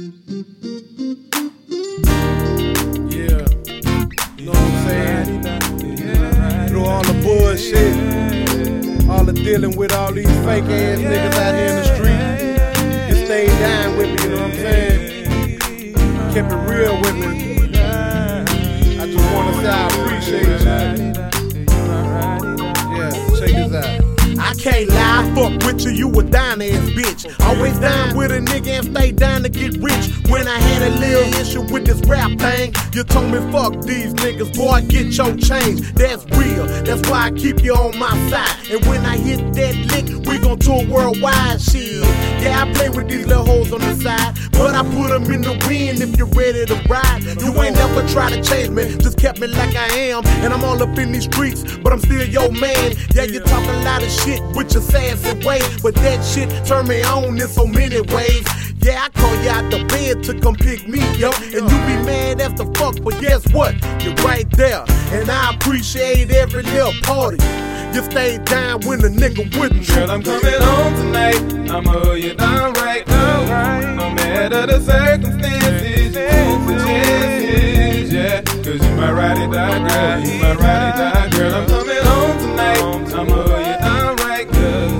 Yeah. Know what I'm saying? Through all the bullshit, all the dealing with all these fake ass niggas out here in the street. You stayed down with me, you know what I'm saying? Kept it real with me. I just wanna say I appreciate you. Yeah, check this out. I can't lie, fuck with you, you a dime ass bitch. Always down with a nigga and stay down to get rich. When I had a little issue with this rap thing, you told me fuck these niggas, boy, get your change. That's real, that's why I keep you on my side. And when I hit that lick, we gon' tour worldwide shit. Yeah, I play with these little hoes on the side, but I put them in the wind if you're ready to ride. You ain't never try to change me, just kept me like I am. And I'm all up in these streets, but I'm still your man. Yeah, you talk a lot of shit with your sassy way, but that shit turn me on in so many ways. Yeah, I call you out the bed to come pick me up, and you be mad as the fuck, but guess what? You're right there, and I appreciate every little party. You stayed down when the nigga wouldn't. Girl, I'm coming home tonight. Ride or die girl, you my ride or die girl. I'm coming home tonight. I'ma hold you down right, cause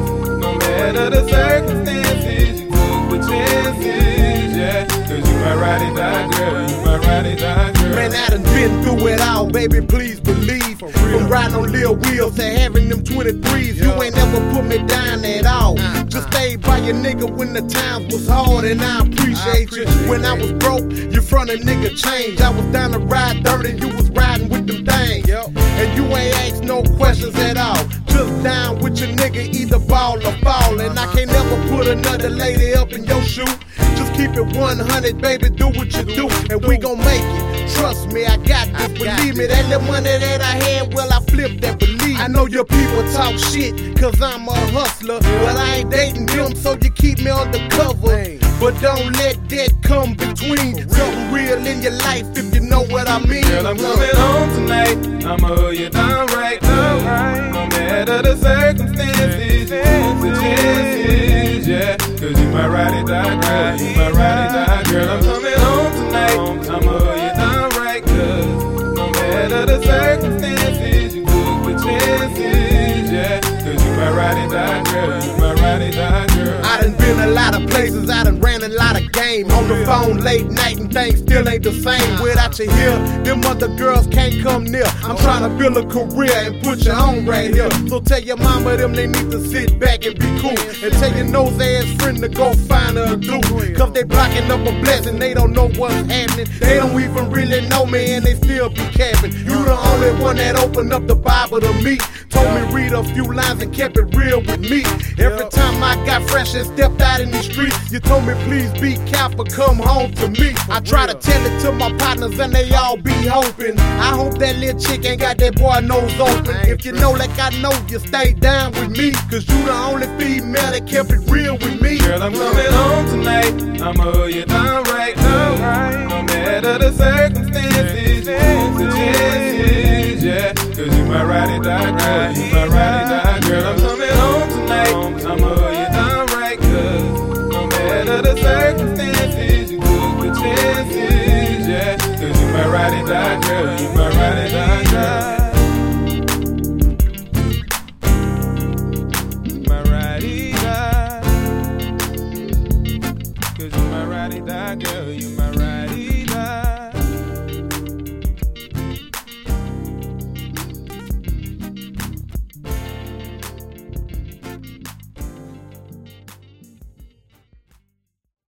no matter the circumstances, you move for chances, yeah. Cause you my ride or die girl, you my ride or die. Man, I done been through it all, baby, please believe. From riding on little Wheels to having them 23s, you ain't never put me down at all. Just stayed by your nigga when the times was hard, and I appreciate you. When I was broke, you front a nigga change. I was down to ride dirty, you was riding with them things. And you ain't asked no questions at all. Just down with your nigga, either ball or fall. And I can't never put another lady keep it 100, baby, do what you do, and we gon' make it. Trust me, I got this. Believe me, that little money that I had, well, I flipped that. Believe I know your people talk shit, cause I'm a hustler. But I ain't dating them, so you keep me undercover. But don't let that come between something real in your life, if you know what I mean. Girl, I'm coming home tonight. I'ma hold you down right now. No matter the circumstances, game. On the phone late night and things still ain't the same. Without you here, them other girls can't come near. I'm trying to build a career and put you on right here. So tell your mama them they need to sit back and be cool. And tell your nose ass friend to go find a dude. Cause they blocking up a blessing, they don't know what's happening. They don't even really know me and they still be capping. You the only one that opened up the Bible to me. Told me read a few lines and kept it real with me. Every I got fresh and stepped out in the street, you told me please be careful, come home to me. I try to tell it to my partners and they all be hoping. I hope that little chick ain't got that boy nose open. If you know like I know, you stay down with me. Cause you the only female that kept it real with me. Girl, I'm coming home tonight. I'ma hold you down right now. No matter the circumstances, yeah. Cause you my ride or die girl, you my the circumstances, you move for chances, yeah. Cause you my ride or die girl, you my ride or die girl. Girl, you my